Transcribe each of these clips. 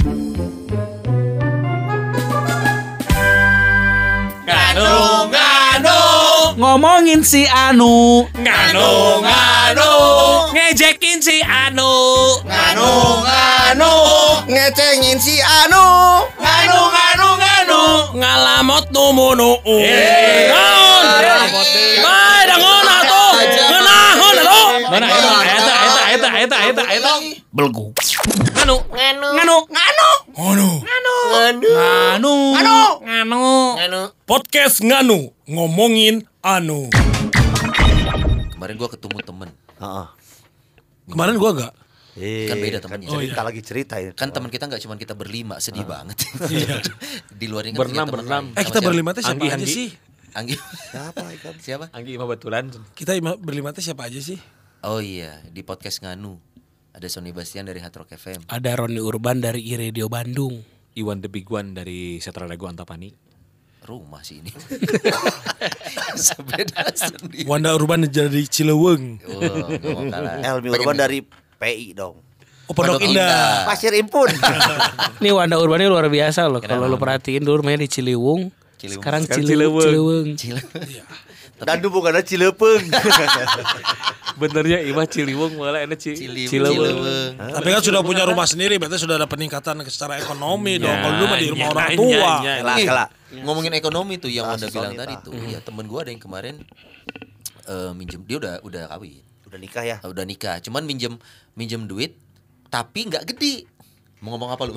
Nganu nganu Ngomongin si Anu. Nganu nganu ngejekin si Anu. Nganu nganu Ngecengin si Anu. Nganu nganu nganu ngalamot numunu naon bae dangon atuh. Ngeunahon atuh. Mana eta eta eta eta eta eta eta belgu nganu Nganu nganu Nganu Nganu Nganu nganu podcast nganu ngomongin anu Kemarin gua ketemu temen Heeh. Kemarin gua enggak Eh, Kan beda temennya. Kan Oh, cerita lagi cerita ini. Kan teman kita nggak cuma kita berlima Sedih banget Di luar ini kan Berenam. Eh kita berlima teh siapa Anggi, aja Anggi. sih? Anggi Siapa? Siapa? Anggi mah betulan. Kita ima- berlima teh siapa aja sih? Oh iya Di podcast nganu Ada Sony Bastian dari Hard Rock FM Ada Roni Urban dari iRadio Bandung Iwan the Big One dari Setra Lego Antapani. Rumah sih ini Sebeda sendiri Wanda Urban dari Cileweng kalah. Elmi Urban dari PI dong. Oh Pondok Pondok Indah Indah. Pasir Impun. Nih Wanda Urban ini luar biasa loh Kalau lu perhatiin dulu mainnya di Ciliwung Ciliwung. Sekarang Sekarang Ciliwung, Ciliwung. Ciliwung. Cile. Dan itu bukan ada Cilepeng. Benernya Imah Ciliwung malah enak Ci Ciliwung. Ciliwung. Tapi kan sudah punya rumah sendiri Berarti sudah ada peningkatan secara ekonomi dong Kalau dulu mah di rumah Ya, orang ya, tua ya, Kelak, kelak. ngomongin ekonomi tuh yang Ah, Wanda si bilang tadi tuh. Iya, temen gua ada yang kemarin eh, minjem dia udah udah kawin, Udah nikah ya? udah nikah. Cuman minjem minjem duit tapi nggak gede. Mau ngomong apa lu?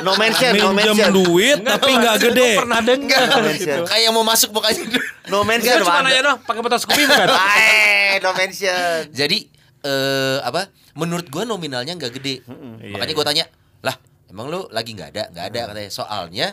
No mention, no Minjem mention. duit tapi nggak gede Pernah dengar. No mention. Kayak mau masuk mukanya. No mention. Cuma nanya dong, pakai batas kuping bukan? Eh, no mention. Jadi eh apa? Menurut gua nominalnya nggak gede. Makanya gua tanya, "Lah, emang lu lagi nggak ada?" Nggak ada katanya. Soalnya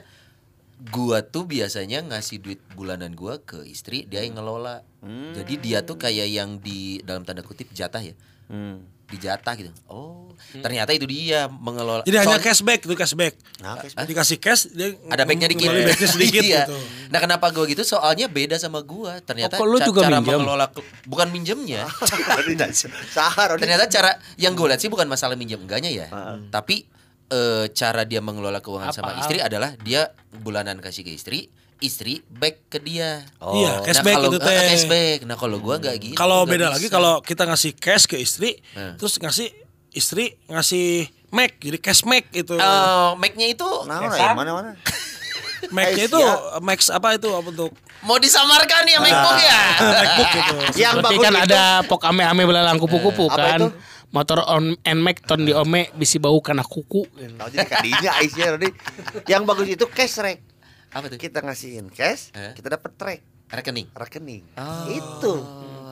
gua tuh biasanya ngasih duit bulanan gua ke istri, dia yang ngelola. Jadi dia tuh kayak yang di dalam tanda kutip jatah ya. Hmm. Dijatah gitu. Oh, ternyata itu dia mengelola. Jadi hanya cashback itu cashback Nah, guys, Dikasih cash dia ada backnya dikit. backnya sedikit Iya. gitu Nah kenapa gue gitu? Soalnya beda sama gua. Ternyata Oh, kok lu ca- juga cara minjem? mengelola bukan minjemnya. Ternyata cara yang gue lihat sih bukan masalah minjem enggaknya ya, tapi eh, cara dia mengelola keuangan sama istri adalah dia bulanan kasih ke istri, istri back ke dia. Iya, cashback kalau, itu eh, teh. cashback. Nah kalau gua nggak gitu. Kalau beda bisa. lagi kalau kita ngasih cash ke istri Nah. Terus ngasih istri ngasih Mac Jadi cash Mac itu Eh, Mac-nya itu Nah, ya, mana mana. Mac-nya eh, itu ya. Max apa itu apa untuk mau disamarkan ya MacBook ya. MacBook gitu Yang Berarti bagus kan itu- ada pok ame-ame belalang kupu-kupu Apa kan itu? Motor on and Mac ton di ome bisi bau karena kuku Tahu jadi kadinya Aisyah tadi. Yang bagus itu cash rek. Apa tuh? Kita ngasihin cash, Eh? kita dapat track Rekening. rekening. Oh, Itu.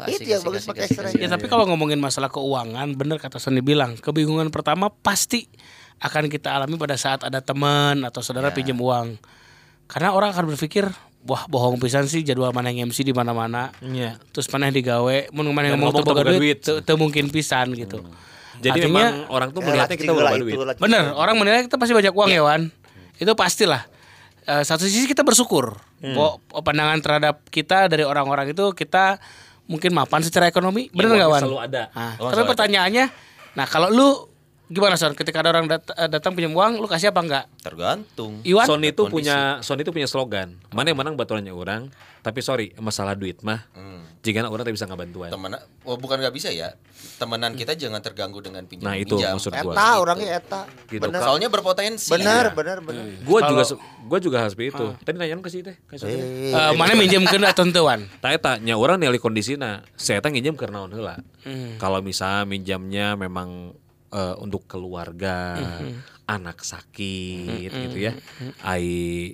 asik, itu yang bagus pakai asik. Ya tapi kalau ngomongin masalah keuangan Bener kata Sony bilang Kebingungan pertama pasti akan kita alami pada saat ada teman atau saudara pinjam uang Karena orang akan berpikir Wah bohong pisan sih jadwal mana yang MC di mana-mana Iya. terus mana digawe mun mana Dan ngomong boga boga duit teu mungkin pisan gitu. Jadi Artinya- memang orang tuh Eh, melihatnya kita itu, duit. Bener, orang menilai kita pasti banyak uang ya Wan. Itu pastilah. Eh, satu sisi kita bersyukur bahwa pandangan terhadap kita dari orang-orang itu kita mungkin mapan secara ekonomi. Bener nggak uangnya Wan? selalu ada. Nah, tapi selalu pertanyaannya, nah kalau lu gimana Son? Ketika ada orang dat- eh, datang pinjam uang, lu kasih apa enggak? Tergantung. Iwan? Sony itu Kondisi. punya Sony itu punya slogan. Mana yang menang baturannya orang, tapi sorry masalah duit mah. Jika orang tak bisa ngabantuan. Temen, oh bukan nggak bisa ya. Temenan kita jangan terganggu dengan pinjam Nah, itu pinjam. maksud gua. Eta orangnya eta. Gitu. Bener. Soalnya berpotensi. Benar, benar, benar. Gua juga gua juga harus seperti itu. Tadi nanya ke sih teh. Eh, Eh, mana minjemkeun atau teu Wan? Tak eta nya orang nilai kondisina. Saya tak nginjem karena heula. Hmm. Kalau misalnya minjamnya memang eh, untuk keluarga, Hmm. anak sakit gitu ya. Ai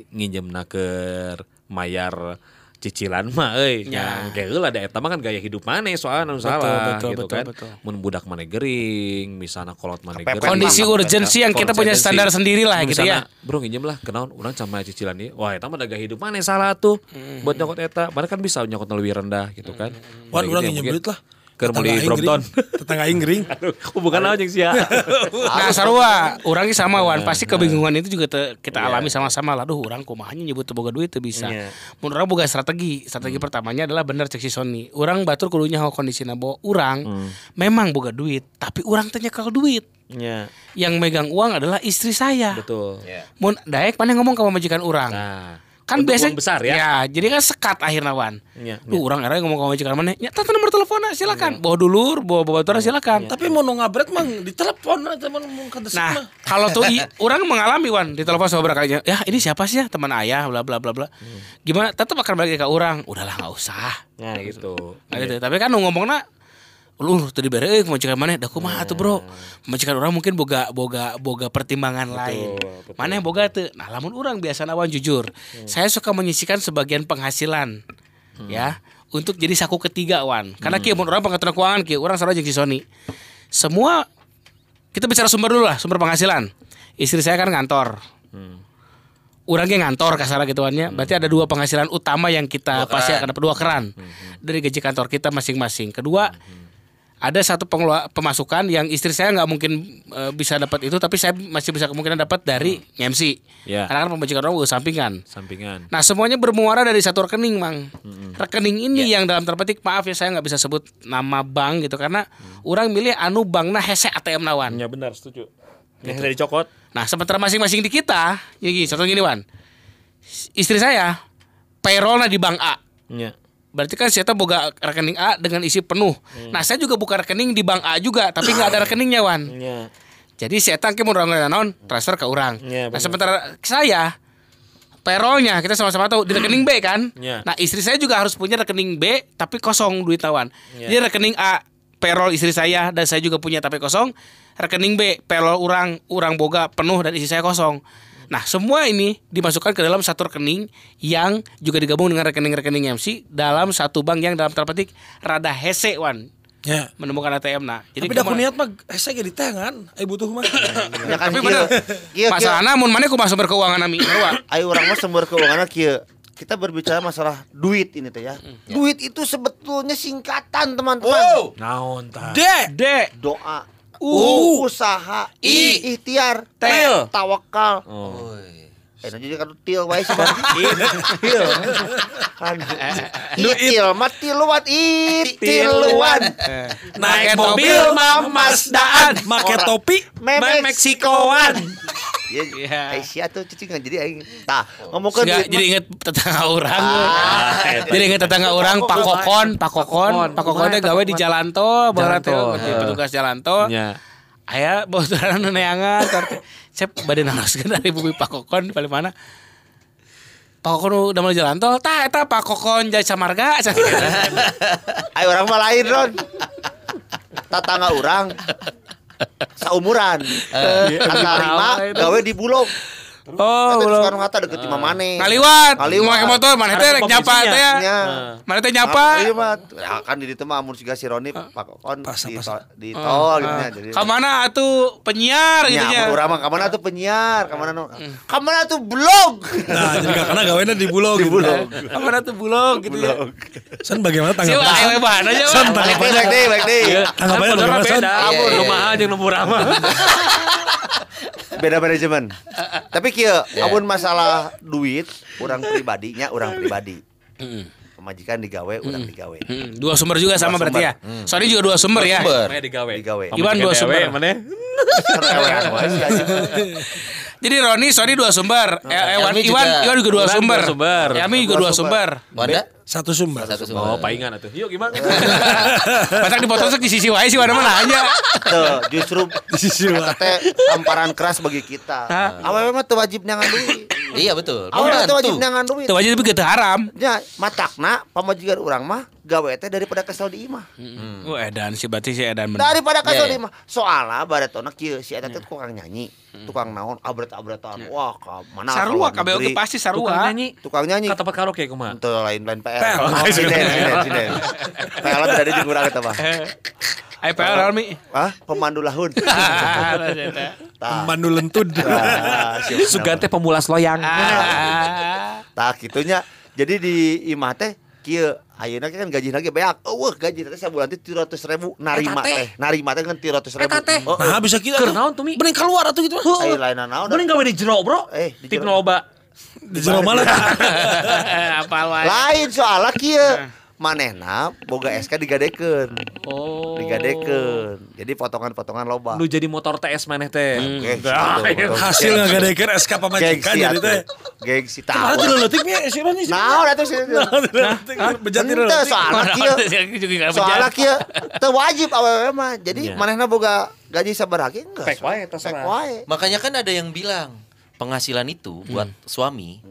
nginjem naker mayar cicilan mah euy Ya. yang heula da eta mah kan gaya hidup maneh soalnya anu salah betul, gitu betul, kan betul. mun budak maneh gering misalnya kolot maneh Kepepet gering Kondisi urgensi yang kita punya standar sendiri lah gitu ya. Bro nginjem lah kenaon urang sama cicilan ieu. Wah eta mah da gaya hidup maneh salah tuh. Hmm. Buat nyokot eta, padahal kan bisa nyokot lebih rendah gitu kan. Wan Kayak urang gitu ya, nginjem duit lah. Keur meuli Brompton. Tetangga aing gering. Aduh, bukan aja sih ya. Nah, sarua, orang ge sama wan, pasti kebingungan itu juga te- kita alami sama-sama lah. Duh, orang kumahanya nyebut boga duit teu bisa. Iya. Mun urang boga strategi. Strategi pertamanya adalah bener cek si Sony. Urang batur kudunya hau kondisina bahwa urang memang boga duit, tapi urang tanya kalau duit. Ya, Yang megang uang adalah istri saya. betul. Mun daek mana ngomong ke majikan orang. Nah, kan untuk biasa uang besar ya. jadi kan sekat akhirnya wan. Iya, Duh, orang era ngomong ke majikan mana? Ya, tante nomor telepon silakan. Bawa dulur, bawa bawa baturan silakan. Tapi mau ngabret mah di telepon aja mau mau ke Nah, kalau tuh orang mengalami wan di telepon sama berkalinya, ya ini siapa sih ya teman ayah, bla bla bla bla. Gimana? Tetap akan balik ke orang. Udahlah nggak usah. Nah, gitu. Nah, gitu. Tapi kan nu ngomongna lu tadi bere euy majikan mana? Da kumaha atuh bro? Majikan orang mungkin boga boga boga pertimbangan lain. betul. mana yang boga tuh? Nah lamun orang biasa nawan jujur. Saya suka menyisikan sebagian penghasilan ya untuk jadi saku ketiga wan. Karena kieu mun orang pengaturan keuangan kieu orang sarua jeung si Sony. Semua kita bicara sumber dulu lah sumber penghasilan. Istri saya kan ngantor. Orangnya ngantor kasar gitu kan ya. Berarti ada dua penghasilan utama yang kita pasti akan dapat dua keran. Dari gaji kantor kita masing-masing. Kedua, ada satu pengelua- pemasukan yang istri saya nggak mungkin eh, bisa dapat itu, tapi saya masih bisa kemungkinan dapat dari MC. Ya. Karena kan pembajikan orang gue sampingan. Sampingan. Nah semuanya bermuara dari satu rekening, mang. Rekening ini yang dalam tanda petik maaf ya saya nggak bisa sebut nama bank gitu karena orang milih anu bankna hese ATM nawan. Ya benar, setuju. Yang dari cokot. Nah, sementara masing-masing di kita, ya gini, contoh gini, Wan. Istri saya payrollnya di bank A. Ya. Berarti kan saya boga rekening A dengan isi penuh. Nah, saya juga buka rekening di bank A juga, tapi nggak ada rekeningnya, Wan. Ya. Jadi saya tangke mau orang non transfer ke orang. Iya, nah, sementara saya payrollnya kita sama-sama tahu di rekening B kan. Iya. Nah, istri saya juga harus punya rekening B tapi kosong duit tawan. Iya. Jadi rekening A payroll istri saya dan saya juga punya tapi kosong. Rekening B payroll orang orang boga penuh dan istri saya kosong. Nah, semua ini dimasukkan ke dalam satu rekening yang juga digabung dengan rekening-rekening MC dalam satu bank yang dalam tanda petik rada hese wan Ya. menemukan ATM nah. Tapi dah niat mah hese ge di teh kan. Ai butuh mah. Ya kan Tapi bener. Masalahnya mun mana ku masuk berkeuangan nami sarua. Ayo orang mah sumber keuangan kieu. Kita berbicara masalah duit ini teh ya. Duit itu sebetulnya singkatan teman-teman. Naon tah? D. D. Doa, U. usaha, I. ikhtiar, Til. tawakal. Oh. Eh nanti kan til wae sih Bang. Til. Kan. Itil mah tiluan itiluan. Naik mobil mah Mazdaan. Make topi Memek Meksikoan. Ya, Iya. eh sia tuh cicing nggak jadi aing. Tah, ngomongkeun Enggak, duit jadi inget tetangga orang. Ah, jadi inget tetangga orang Pak Kokon, Pak Kokon, Pak Kokon teh gawe di jalan tol, barat tol, petugas jalan tol. Ya. Aya bocoran neangan tarte. Cep bade naroskeun dari bumi Pak Kokon balik mana? Pak Kokon udah mau jalan tol, tah eta Pak Kokon jasa marga. Ayo orang mah lain Ron. Tetangga orang saumuran. Kata lima gawe di Bulog. Oh, belum. sekarang kata deket Imam Mane. Ngaliwat, Ngaliwat. Make motor mana teh rek nyapa teh ya. Nya. Mana teh Apa? nyapa? Iya mah. Ya kan di ditu mah amun siga si Roni Pak Kon Pas, di pas. tol di tol gitu nya. Jadi Ka mana atuh penyiar gitu Ya, nya. urang mah kamana tuh penyiar, kamana no. Kamana tuh blog. Nah, jadi karena gawena di bulog. Di Bulog. Ka mana tuh bulog gitu ya. San bagaimana tanggapan? wae bahan aja. San Wak. Baik deh, baik deh, baik deh. Tanggapannya Motornya bagaimana San? Iya, iya, Rumah iya. aja yang nomor mah. Beda manajemen. Tapi kieu, amun masalah duit, orang pribadinya orang pribadi. Pemajikan digawe, orang digawe. Hmm, dua sumber juga sama Dua berarti ya. Sorry juga dua sumber ya. Sumber. Mana digawe? Digawe. Iwan dua sumber. Mana? Wae. Jadi Roni, sorry dua sumber. Eh, Iwan, Iwan, juga. Iwan juga dua Iwan sumber. dua sumber. Yami juga Dua dua sumber. sumber. Wanda? Satu sumber. Satu sumber. Oh, paingan atuh. Yuk gimana? Batak dipotong di sisi wae sih mana mana aja. Tuh, justru sisi eta teh tamparan keras bagi kita. Awewe mah wajib nyangan duit. Iya betul. Awewe teu wajib nyangan duit. Aja tapi kita haram. Ya, matakna pamajikan urang mah gawe teh daripada kesel di imah. Oh, edan sih berarti si edan bener. Daripada kasih Iya, iya. lima. Soalnya baretona kieu si eta teh tukang nyanyi, tukang naon abret-abretan. Wah, ka mana Sarua kabeh oge pasti Tukang sarua. nyanyi. Tukang nyanyi. Kata karaoke kumaha? Untuk lain-lain PR. PR. Oh, sinden, sinden. PR lah dari jeung urang eta mah. Ayo PL Rami. Hah? Pemandu lahun. Tah. Mandu lentud. Tah, siap. Sugan teh pemulas loyang. Ah. Tah kitunya. Jadi di imah teh kieu ayeuna kan gaji lagi beak. Eueuh gaji teh sabulan teh 300.000 narima Eta teh. Narima teh kan 300.000. Eta teh. Oh, Nah, bisa kita. Keur naon tuh, Mi? Bening keluar atuh gitu mah. Ayo lain naon. Mending gawe di jero, Bro. Eh, di Tip jero. loba. Di jero mana? Apa wae. Lain soalnya kieu. Manehna boga SK digadekeun. Oh. Digadekeun. Jadi potongan-potongan loba. Lu jadi motor TS maneh teh. Betul. Hasil ngagadekeun SK pamajikan jadi teh. Gengsi tahu. tuh leutiknya si Roni sih. Nah, udah tuh sih. Bejat Henteu leutik. soalnya nggak Soalnya bejat. kieu teu wajib awewe mah. Jadi Iya. manehna boga gaji sabaraha ge enggak. Pek wae. Makanya kan ada yang bilang penghasilan itu buat suami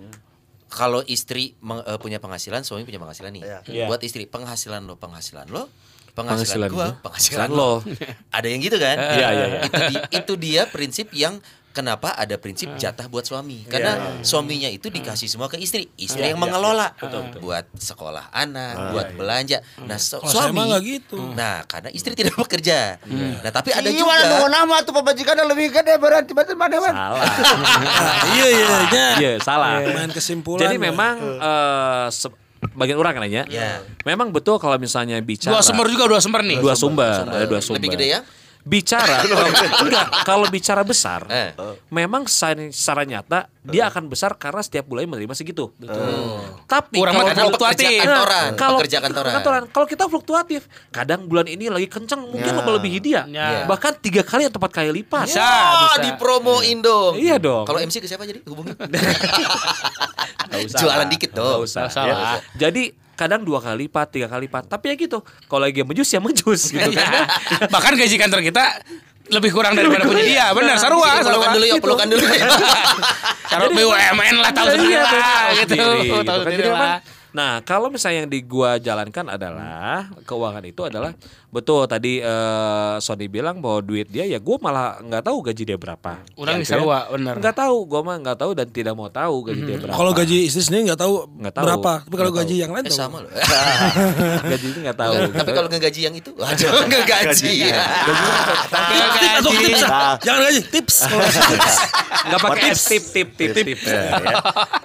kalau istri meng- eh, punya penghasilan, suami punya penghasilan nih. Iya. Iya. Buat istri penghasilan lo, penghasilan lo, Penghasilan penghasilan, gua, gua, penghasilan penghasilan lo. ada yang gitu kan? Iya, iya, iya. Itu, di- itu dia prinsip yang kenapa ada prinsip jatah buat suami. Karena suaminya itu dikasih semua ke istri, istri yang mengelola buat sekolah anak, buat belanja. Nah, su- Kalau saya suami nggak gitu. Nah, karena istri tidak bekerja. Nah, tapi ada Iya, juga nu nama tuh pemajikan lebih gede berarti berarti mana man. Salah. Iya iya. Iya, salah. Main kesimpulan. Jadi memang eh, se- bagian orang kan ya. Ya. Memang betul kalau misalnya bicara Dua sumber juga dua sumber nih. dua sumber, ada dua sumber. Lebih gede ya? Bicara kalau, enggak, kalau bicara besar, Eh. memang secara, secara nyata dia akan besar karena setiap bulan menerima segitu. Tapi Kurang kalau fluktuatif. Nah, Kantoran, kalau pekerja kantoran. Kalau kita fluktuatif, kadang bulan ini lagi kenceng, mungkin Ya. melebihi dia, Ya. bahkan tiga kali atau empat kali lipat. Bisa, Wah, bisa. dipromoin dong. Iya dong. Kalau MC ke siapa jadi hubungi? Jualan dikit dong. usah. Ya. Jadi kadang dua kali lipat, tiga kali lipat. Tapi ya gitu. Kalau lagi menjus ya menjus gitu kan. Iya. Bahkan gaji kantor kita lebih kurang daripada punya dia. Benar, sarua, Sini pelukan sarua. dulu yuk, pelukan dulu. Taruh BUMN lah tahu sendiri Iya, lah tahu gitu. sendiri, Tahu gitu kan. sendiri memang, lah. Nah, kalau misalnya yang di gua jalankan adalah keuangan itu adalah betul tadi eh, Sony bilang bahwa duit dia ya gua malah nggak tahu gaji dia berapa. Orang ya. bener. Nggak tahu, gua mah nggak tahu dan tidak mau tahu gaji dia berapa. Kalau gaji istri sendiri nggak tahu Nggak tahu. berapa. Tapi kalau gaji tahu. yang lain Eh tahu. sama loh. gaji itu nggak tahu. Tapi kalau ngegaji yang itu, aduh ngegaji. Tapi Tip atau gaji. tips. Jangan gaji, tips. Tips. nggak pakai S tip tip tip tip. Ya, ya.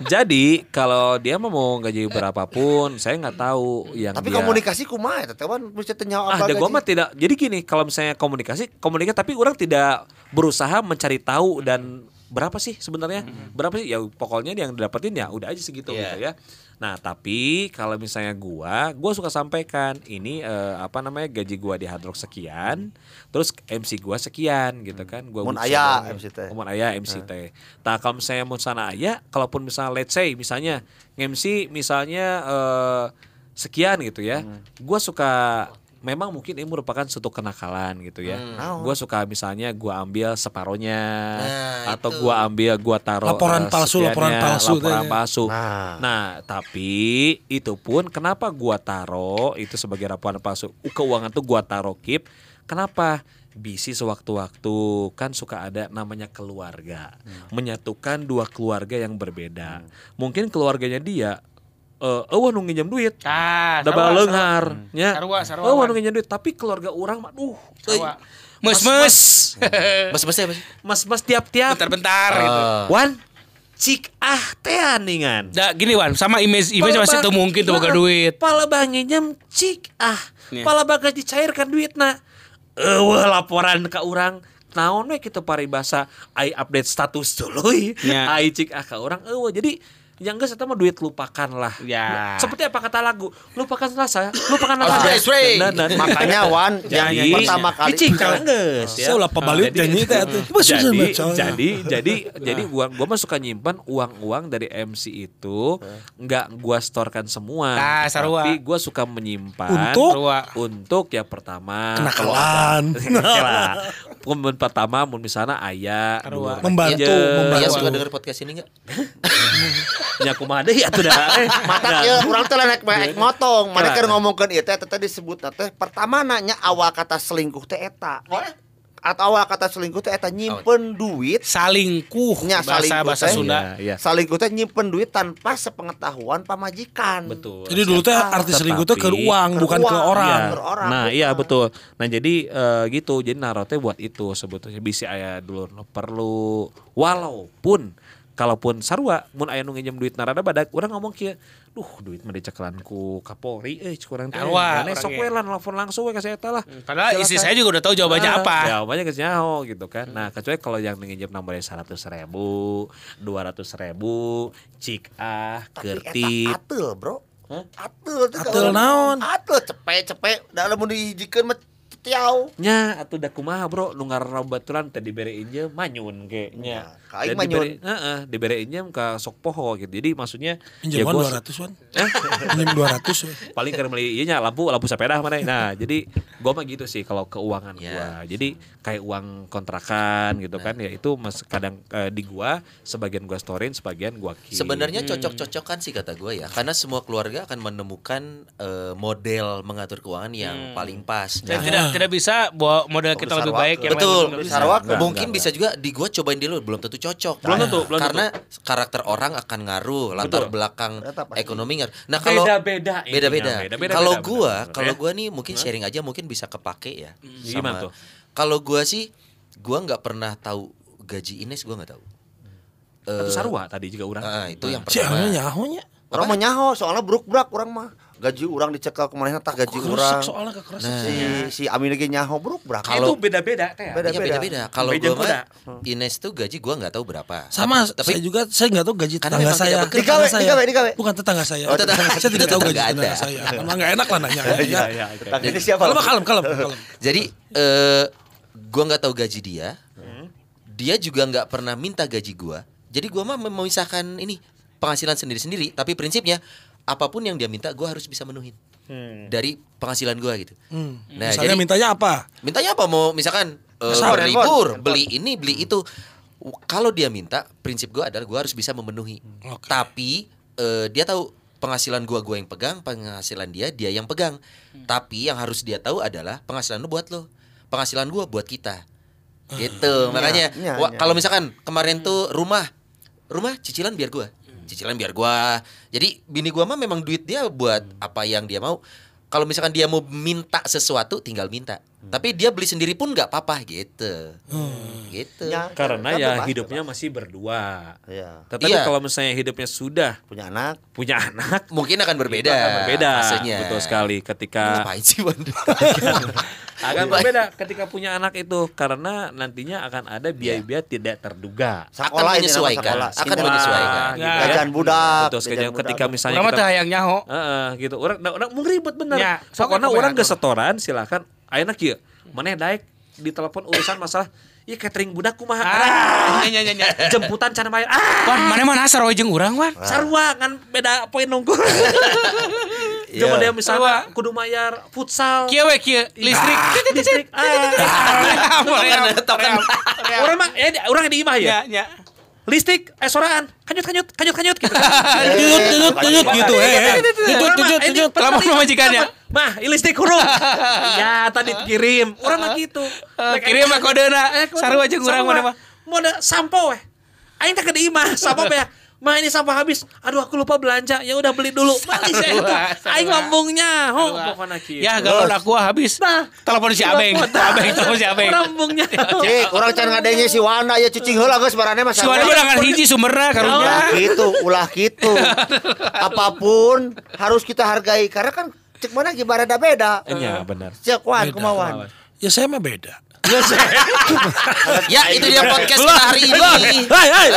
Jadi kalau dia mau mau gaji berapapun, saya nggak tahu yang Tapi dia. komunikasi kumaha eta teh wan bisa teu nyawa Ah, apa gua mah tidak. Jadi gini, kalau misalnya komunikasi, komunikasi tapi orang tidak berusaha mencari tahu dan berapa sih sebenarnya? Berapa sih? Ya pokoknya yang didapetin ya udah aja segitu Iya. gitu ya. Nah, tapi kalau misalnya gua, gua suka sampaikan ini eh, apa namanya gaji gua di Hard Rock sekian, terus MC gua sekian gitu kan. Gua Mun aya MC teh. Mun aya MC teh. Nah, kalau misalnya mun sana aya, kalaupun misalnya let's say misalnya MC misalnya eh, sekian gitu ya. Gua suka memang mungkin ini merupakan suatu kenakalan gitu ya. Naon? Gua suka misalnya gua ambil separohnya Nah, atau itu. gua ambil gua taruh Laporan eh, palsu, laporan sekiannya, palsu laporan palsu. Nah. Nah, tapi itu pun kenapa gua taruh itu sebagai laporan palsu keuangan tuh gua taruh keep. Kenapa? Bisi sewaktu-waktu kan suka ada namanya keluarga. Menyatukan dua keluarga yang berbeda. Mungkin keluarganya dia eh eueuh nu nginjem duit. Ah, Da nya. Sarua, sarua, Eueuh nu nginjem duit, tapi keluarga orang mah duh. sarua. Mes mes. Mas mas apa sih? Mas-mas tiap-tiap. Bentar-bentar gitu. Wan, cik ah teh aningan. Da, gini Wan, sama image image masih tuh mungkin tuh boga duit. Pala bang nginjem cik ah. Iya. Pala bagas dicairkan duitna. Eueuh laporan ka urang. Naon we kitu paribasa ai update status dulu Ya. Ai cik ah ka urang eueuh. Jadi yang eta mah duit lupakan lah. Ya. Seperti apa kata lagu? Lupakan rasa, lupakan Oh? Stray, Stray. Nah, nah, nah. Makanya wan yang Jadi pertama kali Icing kan geus Saya ulah pabaliut Jadi- janji teh atuh. Bos, jadi jadi jadi jadi gua gua mah suka nyimpan uang-uang dari MC itu nggak gua storekan semua Ah, sarua. tapi gua suka menyimpan Untuk? Untuk ya pertama Kenakalan. Mun pertama mun misalnya ayah Sarua. Membantu, Iya, membantu. Iya suka denger podcast ini enggak? nya kumaha deui atuh dah eh. mata Nah, ya urang teh lain naik motong mereka nah. ngomongkeun ieu teh teh disebut teh pertama nanya awal kata selingkuh teh eta atau awal kata selingkuh teh eta nyimpen duit Salingkuh Nya, bahasa salingkuh bahasa. Sunda. Iya, iya. selingkuh teh nyimpen duit tanpa sepengetahuan pamajikan betul Jadi dulu teh arti selingkuh teh ke uang bukan ke orang. Iya. Nah, bukan. iya betul. Nah, jadi eh, gitu. Jadi narotnya buat itu sebetulnya bisa aya dulu nu perlu walaupun kalaupun sarua mun aya nu nginjem duit narada badak urang ngomong kieu duh duit mah dicekelan ku Kapolri eh cik urang teh Maneh sok we lah nelfon langsung we ka saya lah Padahal istri saya juga udah tahu jawabannya Ah, apa. Jawabannya ke nyaho gitu kan. Nah, kecuali kalau yang nginjem nomornya seratus ribu, dua ratus ribu, cik ah, eta kertip. atel bro Atul teh Atul naon? Atul cepet-cepet da lamun dihijikeun mah tiau. nya atuh da kumaha bro nu ngaranna baturan teh diberein je manyun ge nya Ya, Dan manyun. heeh diberein je ka sok poho gitu jadi maksudnya Pinjaman gua- 200 wan. Pinjam 200 wan. paling meuli ieu nya lampu lampu sepeda mana nah jadi gua mah gitu sih kalau keuangan Ya. gua jadi kayak uang kontrakan gitu kan ya itu mas kadang eh, di gua sebagian gua storein sebagian gua keep Sebenarnya cocok-cocokan sih kata gue ya, karena semua keluarga akan menemukan eh, model mengatur keuangan yang paling pas. Nah, tidak tidak bisa bahwa model kita lebih baik yang lain Betul. Mungkin enggak, bisa juga di gua cobain dulu belum tentu cocok. Belum tentu, belum Karena karakter orang akan ngaruh, latar Betul. belakang ekonomi ngaruh. Nah, kalau Beda-beda intinya, beda-beda. beda-beda, Kalau benar, kalau ya. gua nih mungkin sharing aja mungkin bisa kepake ya. Gimana tuh? Kalau gua sih gua nggak pernah tahu gaji Ines gua nggak tahu. Atau Eh, sarua tadi juga orang ah, itu yang Si pertama. anu nyahonya. Orang mah nyaho soalnya bruk-brak orang mah. Gaji orang dicekal ke mana tah gaji orang. soalnya kekerasan. Si si Amin lagi nyaho bruk-brak. itu beda-beda teh Beda. Iya beda-beda. Kalau Beda gua mah. Ines tuh gaji gua nggak tahu berapa. Sama tapi, saya juga saya nggak tahu gaji Karena tetangga saya. Dikawe, saya. dikawe, dikawe. Bukan tetangga saya. Oh, tetangga. saya tidak tahu gaji Tetangga saya. Emang nggak enak lah nanya. Iya, Ya. iya. Tapi ini siapa? Kalem, kalem, kalem, kalem. Jadi eh gua nggak tahu gaji dia. Dia juga nggak pernah minta gaji gua. Jadi gua mah memisahkan ini penghasilan sendiri-sendiri, tapi prinsipnya apa pun yang dia minta gua harus bisa menuhin. Dari penghasilan gua gitu. Hmm. Nah, Misalnya jadi- mintanya apa? Mintanya apa mau misalkan berlibur, handphone. beli ini, beli itu. Kalau dia minta, prinsip gua adalah gua harus bisa memenuhi. Oke. Tapi eh, dia tahu penghasilan gua gua yang pegang, penghasilan dia dia yang pegang. Tapi yang harus dia tahu adalah penghasilan lu buat lo, penghasilan gua buat kita. Gitu. Makanya iya, wa- iya. kalau misalkan kemarin tuh rumah rumah cicilan biar gua. Cicilan biar gua. Jadi bini gua mah memang duit dia buat apa yang dia mau. Kalau misalkan dia mau minta sesuatu tinggal minta. Tapi dia beli sendiri pun nggak apa-apa gitu. Gitu. Ya, karena ya bebas, hidupnya masih berdua Iya. tetapi Iya. kalau misalnya hidupnya sudah Punya anak. punya anak Mungkin akan berbeda. akan berbeda fasenya. betul sekali ketika Ngapain sih, akan berbeda ketika punya anak itu karena nantinya akan ada biaya-biaya tidak terduga Sekolah ini nama menyesuaikan. sekolah. Akan Sekolah. menyesuaikan. Ya. ya. Budak. Betul sekali. ketika budak. misalnya Orang mah kita hayang nyaho. Heeh, gitu. Orang orang mau ribet bener. Ya, apa orang yang ke setoran silakan. Ayeuna kieu. Maneh daek ditelepon urusan masalah Iya catering budak kumaha. Ah, nya nya nya. Jemputan can bayar. Ah, Wan, mana mana asar we jeung urang, Wan. sarua kan beda poin nunggu. Coba dia misalnya kudu mayar futsal. Kieu we kieu listrik. listrik. Ah. Tokan. Orang mah ya di- orang di imah ya. Ya, Listrik eh soraan. Kanyut kanyut kanyut kanyut gitu. Tuyut, tuyut, tuyut gitu. Eh, eh. Mah, eh, di- tuyut. Telepon pemajikannya. Mah, ini listrik huruf. ya, tadi kirim. Orang mah gitu. Eh, kirim mah kodena. Sarua jeung urang mana mah. Mau ada sampo. Aing teh ke di imah, sampo ya. Mah ini sampah habis. Aduh aku lupa belanja. Ya udah beli dulu. Balik saya itu. Aing lambungnya. Oh, pokoknya kieu. Ya, galon aku habis. Nah, Telepon si Abeng. Abeng telepon si Abeng. Lambungnya. Cik, orang can ngadenge si Wana ya cucing heula geus barane mah. Si Wana udah kan hiji sumberna karunya. Ulah gitu, ulah gitu. Apa pun harus kita hargai karena kan cek mana gimana beda. Iya, benar. Cek wan kumawan. Ya saya mah beda. Ya, itu dia podcast kita hari ini. Hei, hei,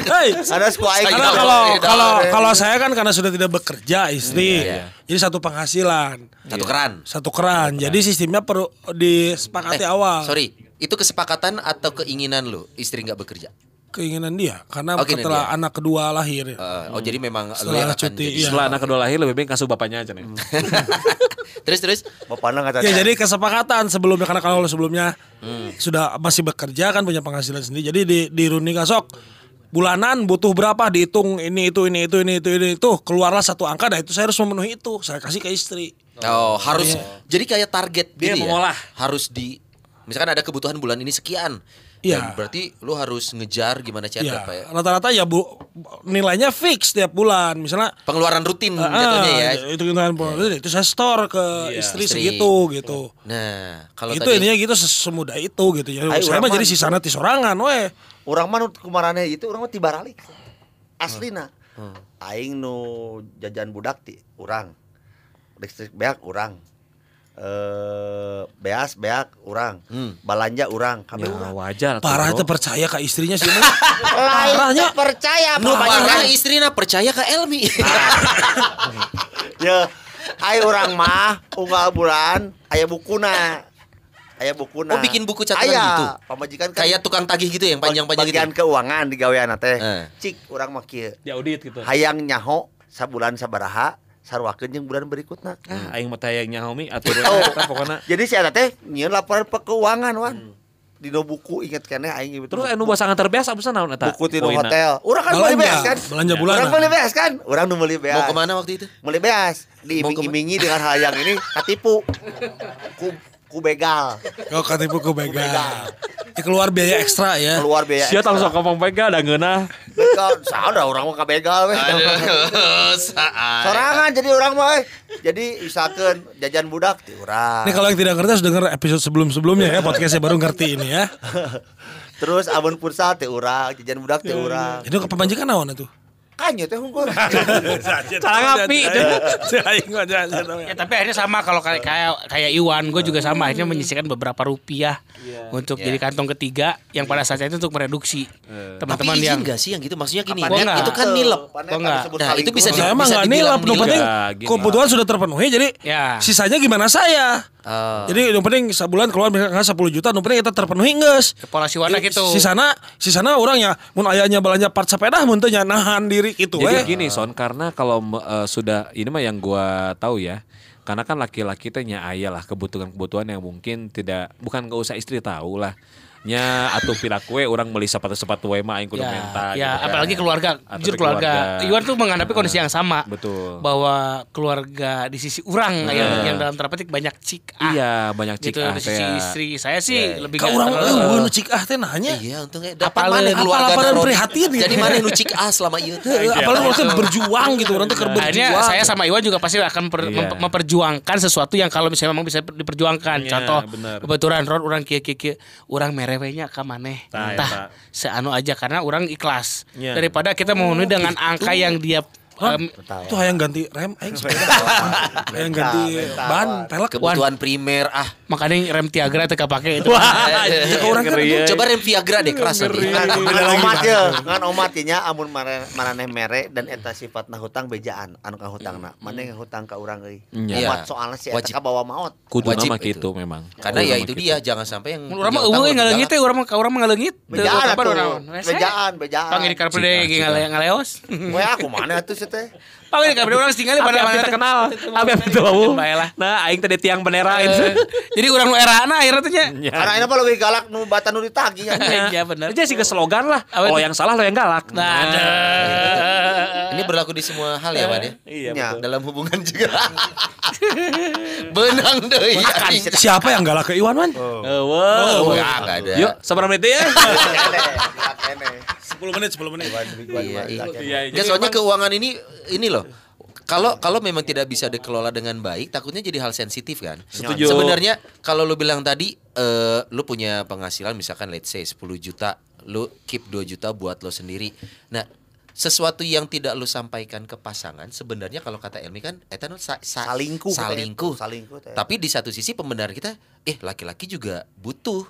hei. Ada aing. Karena Iya, kalau kalau kalau saya kan karena sudah tidak bekerja istri, Iya. jadi satu penghasilan, Satu keran. satu keran. Jadi sistemnya perlu disepakati Eh, awal. Sorry, itu kesepakatan atau keinginan lo istri nggak bekerja? Keinginan dia karena Oh, setelah dia. anak kedua lahir. Eh, oh jadi memang lo Setelah yang akan cuti, jadi. iya. Setelah anak kedua lahir lebih baik kasih bapaknya aja nih. terus terus. Bapana kata Ya jadi kesepakatan sebelumnya karena kalau sebelumnya Hmm. sudah masih bekerja kan punya penghasilan sendiri. Jadi di di Runi Kasok bulanan butuh berapa dihitung ini itu ini itu ini itu ini itu keluarlah satu angka dan itu saya harus memenuhi itu saya kasih ke istri. Oh harus. Jadi kayak target Dia gitu ya. mengolah. Harus di. Misalkan ada kebutuhan bulan ini sekian. Iya. Dan berarti lu harus ngejar gimana cara Ya, apa ya? rata-rata ya bu nilainya fix tiap bulan. Misalnya Pengeluaran rutin ah, jatuhnya ya. itu itu itu saya store ke istri, Istri. segitu gitu. Nah, kalau itu tadi intinya gitu semudah itu gitu ya. Ayo, saya mah jadi sisana ti sorangan we. Urang mah kumarane itu urang mah tibaralik. Aslina. Aing nu jajan budak ti urang. Listrik beak urang. Eh beas beak urang. Hmm. Balanja urang, kabeh Ya urang. wajar. Parah itu percaya ke istrinya sih. Parahnya. percaya Pak. parah istri nah percaya ke Elmi. Ya, aya orang mah unggal bulan aya bukuna. Aya bukuna. Oh, bikin buku catatan Aya. gitu? Pamajikan kan Kayak tukang tagih gitu ya, yang panjang-panjang gitu. bagian keuangan di gawean teh. Eh. Cik urang mah kieu. Di audit gitu. Hayang nyaho sabulan sabaraha sarwakeun jeung bulan berikutna. Ah, aing mah tayangnya homie aturan Oh. eta pokona. Jadi si eta teh nyieun laporan keuangan wan. Hmm. Dino buku inget keneh aing gitu. Terus anu basangan terbiasa bisa naon eta? buku tino hotel. Urang kan beli beas kan? belanja bulanan. Urang beli beas kan? Urang nu meuli beas. Mau ke mana waktu itu? Meuli beas. Diiming-imingi dengan hal yang ini katipu. Ku ku begal. Kau katipu ke begal. Ya, keluar biaya ekstra ya. Keluar biaya. Sia langsung ngomong pega da ngeunah. Begal. Saha urang mah ka begal we. Sorangan jadi orang mah. eh. Jadi isakeun jajan budak ti urang. Ini kalau yang tidak ngerti harus dengar episode sebelum-sebelumnya ya podcastnya baru ngerti ini ya. Terus abon futsal ti urang, jajan budak ti urang. Itu ke pemajikan naon itu? Kanya teh unggul. Mah jajan. Ya tapi akhirnya sama kalau kayak kayak kayak Iwan, gue juga sama. Akhirnya menyisihkan beberapa rupiah untuk jadi kantong ketiga yang pada saat itu untuk mereduksi Tapi teman-teman izin yang nggak sih yang gitu? Maksudnya gini, itu kan nilep. Nah, itu bisa di- Saya emang nggak nilap, penting kebutuhan sudah terpenuhi jadi Ya. sisanya gimana saya. Oh. Jadi yang penting sebulan keluar misalkan 10 juta, yang penting kita terpenuhi geus. Kepala si Wana gitu. Si sana, si sana orangnya mun ayahnya belanja part sepeda mun nahan diri gitu Jadi we. gini Son, karena kalau eh, sudah ini mah yang gua tahu ya. Karena kan laki-laki teh nya aya lah kebutuhan-kebutuhan yang mungkin tidak bukan gak usah istri tahu lah. Nya atuh pila kue orang beli sepatu-sepatu we mah aing kudu Ya, menta. ya gitu kan. apalagi keluarga, Atau jujur keluarga. Iwan tuh menghadapi kondisi yang sama. Betul. Bahwa keluarga di sisi orang yang, yang dalam tanda petik banyak cik ah. Iya, banyak cik gitu ah di sisi ya. istri. Saya sih lebih Ka nggak urang terlalu- eueuh nu cik ah teh nanya. Iya, untungnya dapat Apalin- mana keluarga Rodi. prihatin gitu. Jadi mana nu cik ah selama ieu teh. Heuh, Apalagi orang tuh berjuang gitu, orang tuh keur Akhirnya berjuang. saya sama Iwan juga pasti akan per- Iya. mem- memperjuangkan sesuatu yang kalau misalnya memang bisa diperjuangkan. Iya, Contoh kebetulan Ron orang kieu kieu kieu urang merewenya ka maneh. Tah, Tah eta. seanu aja karena orang ikhlas. Iya. Daripada kita memenuhi dengan angka yang dia em, Tuh hayang ganti rem aing sepeda. hayang ganti ban pelek. Kebutuhan primer ah. makanya rem Tiagra teu kapake itu. Orang ya. Coba rem Viagra deh keras nanti. Ngan omat ya, ngan omat nya amun maraneh mere dan eta sifatna hutang bejaan anu ka hutangna. Maneh ngahutang ka urang euy. Iya. Omat soalna si eta ka bawa maot. Kudu Wajib nama itu. gitu memang. Karena ya itu dia jangan sampai yang Urang mah lebih ngaleungit teh urang mah urang mah ngaleungit. Teu Bejaan. Bejaan, bejaan. Panggil di karpede ngaleos. We aku mana atuh si teh? Panggil di karpede urang tinggal pada mana teh teh. kenal. Abi abi bau. Nah, aing tadi tiang bendera Eh, itu. Jadi urang nu erana akhirnya teh nya. Karena ini apa lebih galak nu bata nu ditagih ya. Iya bener. Itu sih ke slogan lah. Kalau yang salah lo yang galak. Nah, ada. Ini berlaku di semua hal ya, Wan ya. Iya Ya. Dalam hubungan juga. Benang deh. Anjing. Siapa yang galak ke Iwan man? wow. Oh, ya enggak ada. Yuk, seberapa menit ya? Kene, galak kene. 10 menit, 10 menit. Iya, iya. Iya, Ya, soalnya keuangan ini ini loh. Kalau kalau memang tidak bisa dikelola dengan baik, takutnya jadi hal sensitif kan. Setuju. Sebenarnya kalau lu bilang tadi eh lu punya penghasilan misalkan let's say 10 juta, lu keep 2 juta buat lo sendiri. Nah, sesuatu yang tidak lu sampaikan ke pasangan sebenarnya kalau kata Elmi kan eta sa- sa- teh. Salingkuh, teh. Tapi di satu sisi pembenaran kita, eh laki-laki juga butuh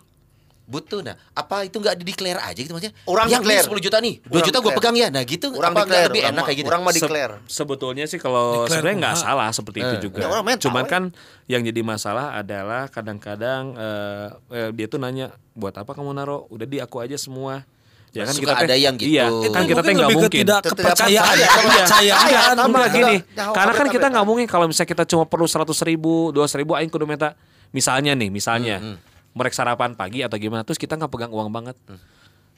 butuh nah apa itu nggak di-declare aja gitu maksudnya Orang yang declare. 10 juta nih 2 Orang juta gue declare. pegang ya nah gitu Orang apa declare, lebih orang enak kayak gitu orang mah Se- declare. sebetulnya sih kalau Declare sebenarnya nggak salah seperti itu juga. Ya, orang Cuman tahu, kan yang jadi masalah adalah kadang-kadang eh, eh, dia tuh nanya buat apa kamu naro? Udah di aku aja semua. Ya kan Suka kita ada yang gitu. Iya, Itu kan kita teh mungkin nggak mungkin. tidak kepercayaan. percaya. Kepercayaan. Sama. Enggak gini, Jauh, karena kan kita nggak mungkin kalau misalnya kita cuma perlu seratus ribu, dua ribu, aing kudu minta. Misalnya nih, misalnya mereka sarapan pagi atau gimana, terus kita nggak pegang uang banget.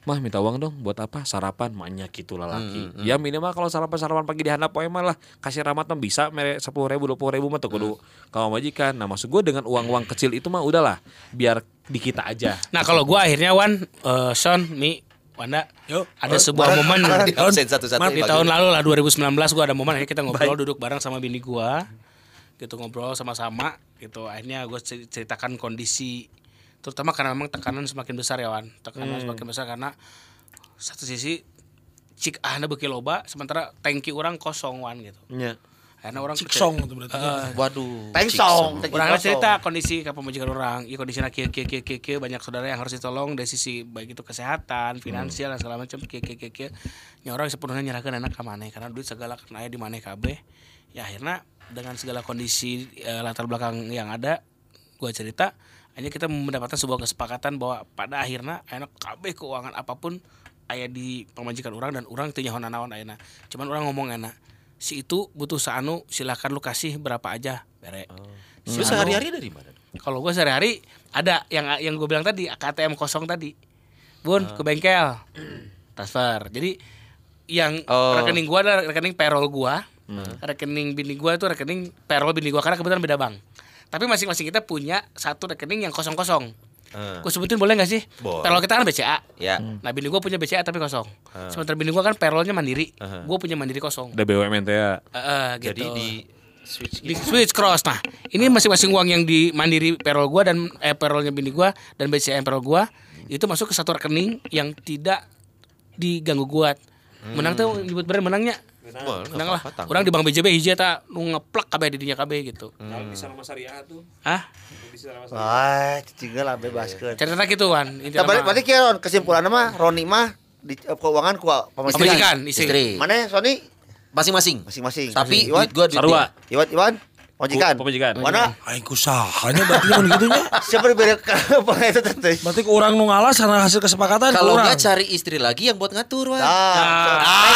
Mah minta uang dong buat apa? Sarapan banyak gitu laki. Ya minimal kalau sarapan sarapan pagi di handap poe mah lah. Kasih ramat mah bisa mere sepuluh ribu dua puluh ribu mah tuh kudu kalau majikan. Nah maksud gue dengan uang uang kecil itu mah udahlah biar di kita aja. Nah kalau gua akhirnya Wan, eh, Son, Mi, Wanda, Yuk. ada sebuah momen. Di absen satu-satu di ya, tahun lalu lah 2019 gua ada momen akhirnya kita ngobrol duduk bareng sama bini gua gitu ngobrol sama-sama gitu. Akhirnya gue ceritakan kondisi terutama karena memang tekanan semakin besar ya Wan tekanan semakin besar karena satu sisi cik ahna beki loba sementara tangki orang kosong Wan gitu Iya. akhirnya orang Ciksong itu berarti. Waduh. Tengsong. Orang cerita kondisi ke pemajikan orang, iya kondisinya kia kia kia kia kia banyak saudara yang harus ditolong dari sisi baik itu kesehatan, finansial dan segala macam kia kia kia kia. Nya orang sepenuhnya nyerahkan anak ke mana karena duit segala kena di mana kabeh. Ya akhirnya dengan segala kondisi eh, latar belakang yang ada, gua cerita, hanya kita mendapatkan sebuah kesepakatan bahwa pada akhirnya enak kabeh keuangan apa pun aya di pemajikan orang dan orang teu nyaho nanaon ayeuna. Cuman orang ngomong enak, si itu butuh saanu silakan lu kasih berapa aja bere. Lu sehari-hari dari mana? Kalau gue sehari-hari ada yang yang gue bilang tadi KTM kosong tadi, bun ke bengkel transfer. Jadi yang Oh. rekening gue ada rekening payroll gue, rekening bini gue itu rekening payroll bini gue karena kebetulan beda bank. Tapi masing-masing kita punya satu rekening yang kosong-kosong. Eh, Gue sebutin boleh gak sih? Boleh. Kita kan BCA. Ya. Nah bini gue punya BCA tapi kosong. Sementara bini gue kan payrollnya mandiri. Gue punya mandiri kosong. Ada BUMN ya. Eh, eh, gitu Jadi di switch di switch cross nah ini masing-masing uang yang di mandiri payroll gua dan eh payrollnya bini gua dan BCA payroll gua itu masuk ke satu rekening yang tidak diganggu gugat menang tuh nyebut brand menangnya Wah, lah tanggung. orang di bank BJB hiji eta nu ngeplek kabeh di dinya kabeh gitu Bisa sama syariah tuh. ah Wah, cicingnya lah bebaskeun. cerita gitu kan Nah, berarti, kesimpulannya mah Roni mah di eh, keuangan ku pemajikan istri Istri. Mana Sony Masing-masing. masing-masing. Tapi duit gua duit. Iwan, Iwan, majikan. Ku- pemajikan. Mana? Aing kusahanya berarti mun gitu nya. Siapa diberi apa itu teh? Berarti ke orang nu ngalah sana hasil kesepakatan ke Kalau urang. nggak cari istri lagi yang buat ngatur, Wan. Ah,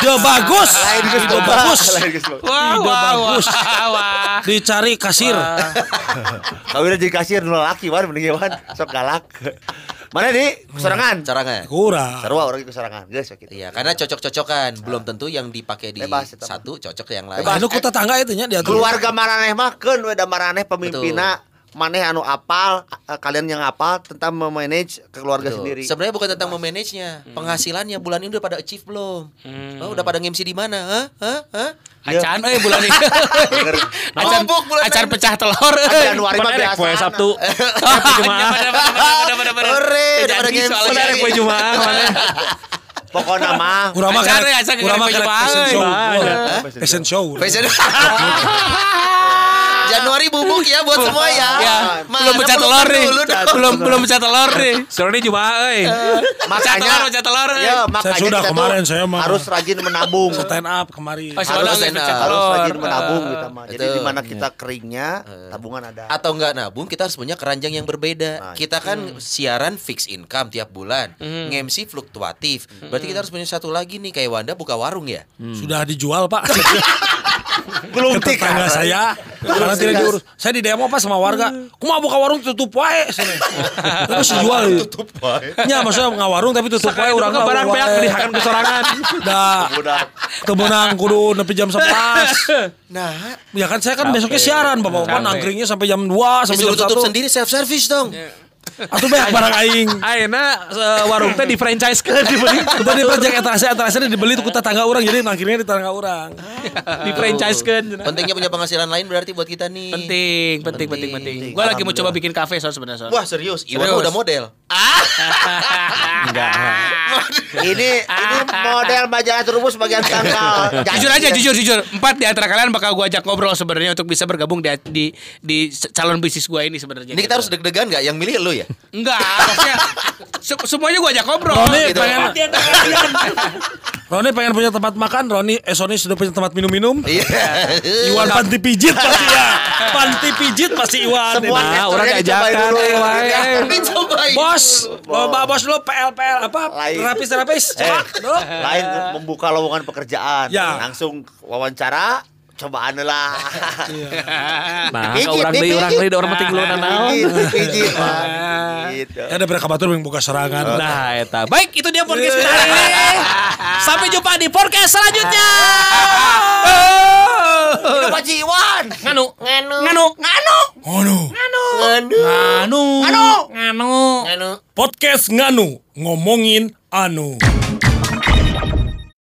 Ide bagus. lain geus bagus. Wah Ide wah bagus. wah wah Dicari kasir. Kawin jadi kasir nu laki wan mending Iwan sok galak. Mana di kesorangan? Caranya. Kurang. Sarua orang di kesorangan. Geus gitu. Iya, karena cocok-cocokan. Belum tentu yang dipakai di Bebas, itu satu cocok yang lain. Bebas. Anu ku tetangga itu nya diatur. Keluarga maraneh mah keun we da maraneh pemimpinna maneh anu apal eh, kalian yang apal tentang memanage keluarga Betul. sendiri. Sebenarnya bukan tentang memanage-nya, penghasilannya bulan ini udah pada achieve belum? Oh, udah pada nge-MC di mana? Hah? Hah? Hah? acan eh bulan ini acan Mabuk bulan acan pecah telur Ada Januari mah biasa. poe Sabtu. Ore, udah pada poe mana? Pokoknya mah ya, mah kerek kerek baju fashion show. Fashion show. Januari bubuk ya buat semua ya. ya Mana belum pecah telur nih belum belum pecah telur nih Soalnya Jumaah euy. pecah telur pecah telur eh. Ya, makanya sudah kita tuh kemarin, saya mah. harus rajin menabung. Stand up kemarin. Oh, Harus stand up. harus rajin menabung kita mah. Jadi di mana kita keringnya, tabungan ada. Atau enggak nabung, kita harus punya keranjang yang berbeda. Nah, kita kan siaran fix income tiap bulan, nge-MC fluktuatif. Berarti kita harus punya satu lagi nih kayak Wanda buka warung ya. Sudah dijual, Pak. Belum tetangga saya karena tidak diurus. Saya di demo pas sama warga. Ku mau buka warung tutup wae sini. Terus jual. Tutup wae. Nya maksudnya ngawarung tapi tutup wae urang Urang barang beak belihakan ke sorangan. Da. Temenang kudu nepi jam 11. Nah, Ya kan saya kan besoknya siaran Bapak-bapak Capek. nangkringnya sampai jam 2 sampai jam tutup 1. sendiri self service dong. Atuh banyak barang aing. Ayeuna eh, warung teh di franchise ke dibeli. Kita di project etalase etalase dibeli tuh ku tetangga orang jadi nangkringnya di tetangga orang. Di franchise ke. Pentingnya punya penghasilan lain berarti buat kita nih. penting penting penting penting Penting. gue lagi mau coba bikin kafe soal sebenarnya soal Wah serius, Iwan udah model. Ini ini model majalah terubus bagian tanggal. jujur aja jujur jujur empat di antara kalian bakal gue ajak ngobrol sebenarnya untuk bisa bergabung di di, di calon bisnis gue ini sebenarnya Ini kita harus deg-degan nggak? Yang milih lu ya? enggak maksudnya se- semuanya gue ajak ngobrol Roni gitu. pengen Roni pengen punya tempat makan, Roni eh Sony sudah punya tempat minum-minum. Iya. Iwan panti pijit pasti ya. Panti pijit pasti Iwan. Semua. Nah, orang diajakan, eh, wae. Dicobain. Bos, loba bos dulu PL PL apa? Lain. Terapis terapis. Eh, lain membuka lowongan pekerjaan. Ya. Langsung wawancara, cobaan lah. Nah, Pijit, ka urang nih, deui urang pijit. deui da urang mah tinggal naon. Pijit, pijit, Pak. Gitu. Ya ada berapa batur yang buka serangan. Nah, eta. Baik, itu dia podcast kita hari ini. Sampai jumpa di podcast selanjutnya. Itu Pak Jiwan. nganu nganu nganu Nganu. Nganu. nganu Nganu. nganu Podcast Nganu ngomongin anu.